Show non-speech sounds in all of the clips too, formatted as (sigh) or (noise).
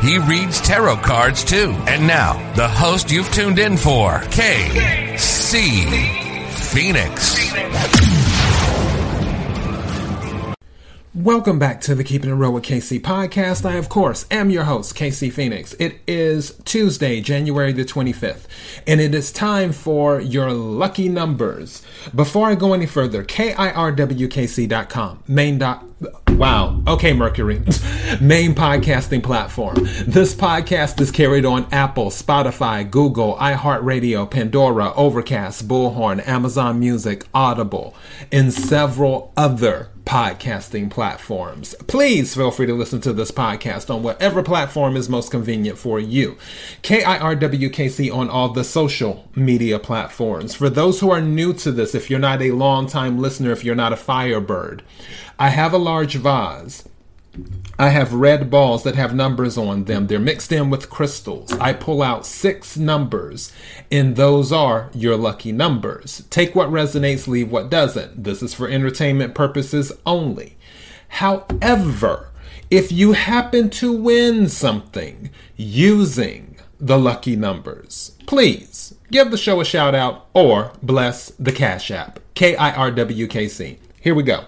He reads tarot cards too. And now, the host you've tuned in for, KC Phoenix. Welcome back to the Keeping It Real with KC podcast. I, of course, am your host, KC Phoenix. It is Tuesday, January the 25th, and it is time for your lucky numbers. Before I go any further, KIRWKC.com, main dot. Wow. Okay, Mercury. (laughs) main podcasting platform. This podcast is carried on Apple, Spotify, Google, iHeartRadio, Pandora, Overcast, Bullhorn, Amazon Music, Audible, and several other podcasting platforms. Please feel free to listen to this podcast on whatever platform is most convenient for you. KIRWKC on all the social media platforms. For those who are new to this, if you're not a long time listener, if you're not a Firebird, I have a large vase. I have red balls that have numbers on them. They're mixed in with crystals. I pull out six numbers, and those are your lucky numbers. Take what resonates, leave what doesn't. This is for entertainment purposes only. However, if you happen to win something using the lucky numbers, please give the show a shout out or bless the Cash App. K I R W K C. Here we go.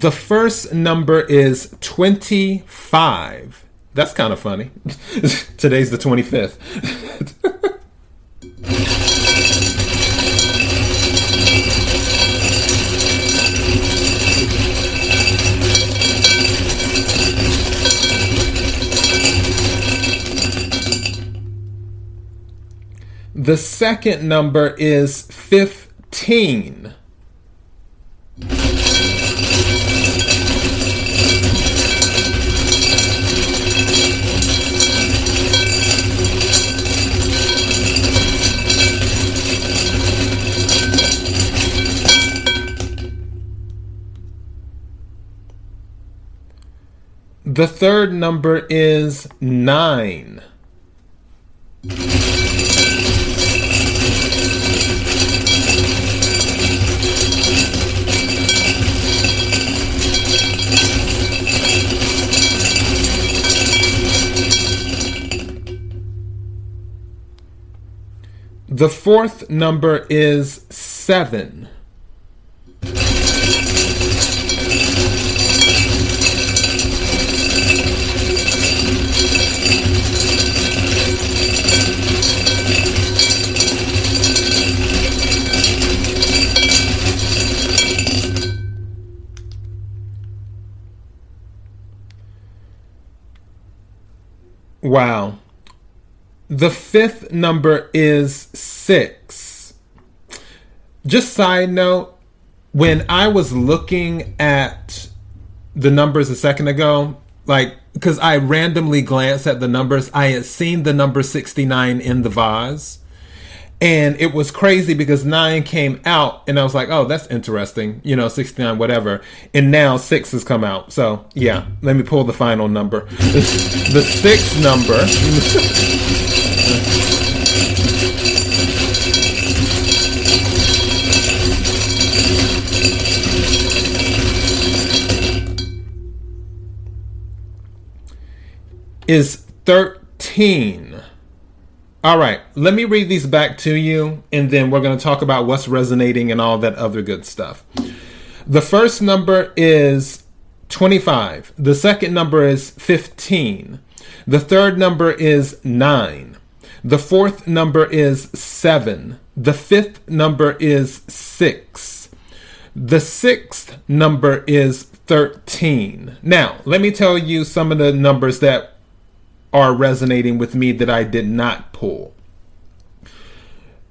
The first number is 25. That's kind of funny. (laughs) Today's the 25th. (laughs) the second number is 15. The third number is 9. The fourth number is 7. Wow. The fifth number is six. Just side note, when I was looking at the numbers a second ago, like, because I randomly glanced at the numbers, I had seen the number 69 in the vase. And it was crazy because nine came out, and I was like, oh, that's interesting, you know, 69, whatever. And now six has come out. So, yeah, let me pull the final number. the sixth number. (laughs) is 13. All right, let me read these back to you, and then we're going to talk about what's resonating and all that other good stuff. The first number is 25. The second number is 15. The third number is 9. The fourth number is 7. The fifth number is 6. The sixth number is 13. Now, let me tell you some of the numbers that are resonating with me that I did not pull.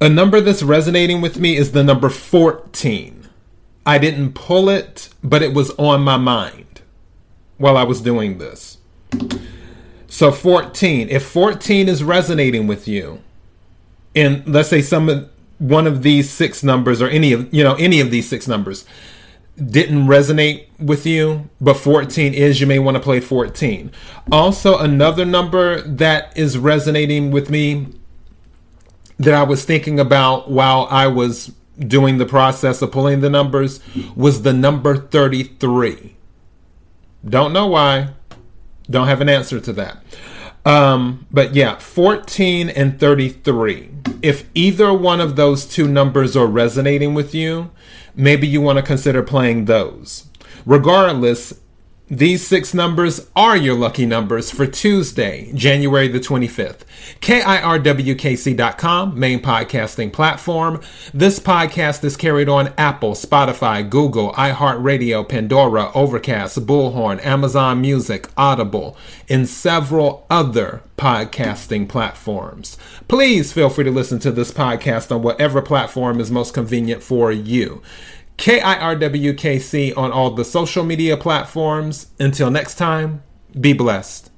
A number that's resonating with me is the number 14. I didn't pull it, but it was on my mind while I was doing this. So 14, if 14 is resonating with you, and let's say some one of these six numbers or any of you know any of these six numbers didn't resonate with you, but 14 is, you may want to play 14. Also, another number that is resonating with me that I was thinking about while I was doing the process of pulling the numbers was the number 33. Don't know why. Don't have an answer to that. Um, but yeah, 14 and 33. If either one of those two numbers are resonating with you, maybe you want to consider playing those. Regardless, these six numbers are your lucky numbers for Tuesday, January the 25th. KIRWKC.com, main podcasting platform. This podcast is carried on Apple, Spotify, Google, iHeartRadio, Pandora, Overcast, Bullhorn, Amazon Music, Audible, and several other podcasting platforms. Please feel free to listen to this podcast on whatever platform is most convenient for you. KIRWKC on all the social media platforms. Until next time, be blessed.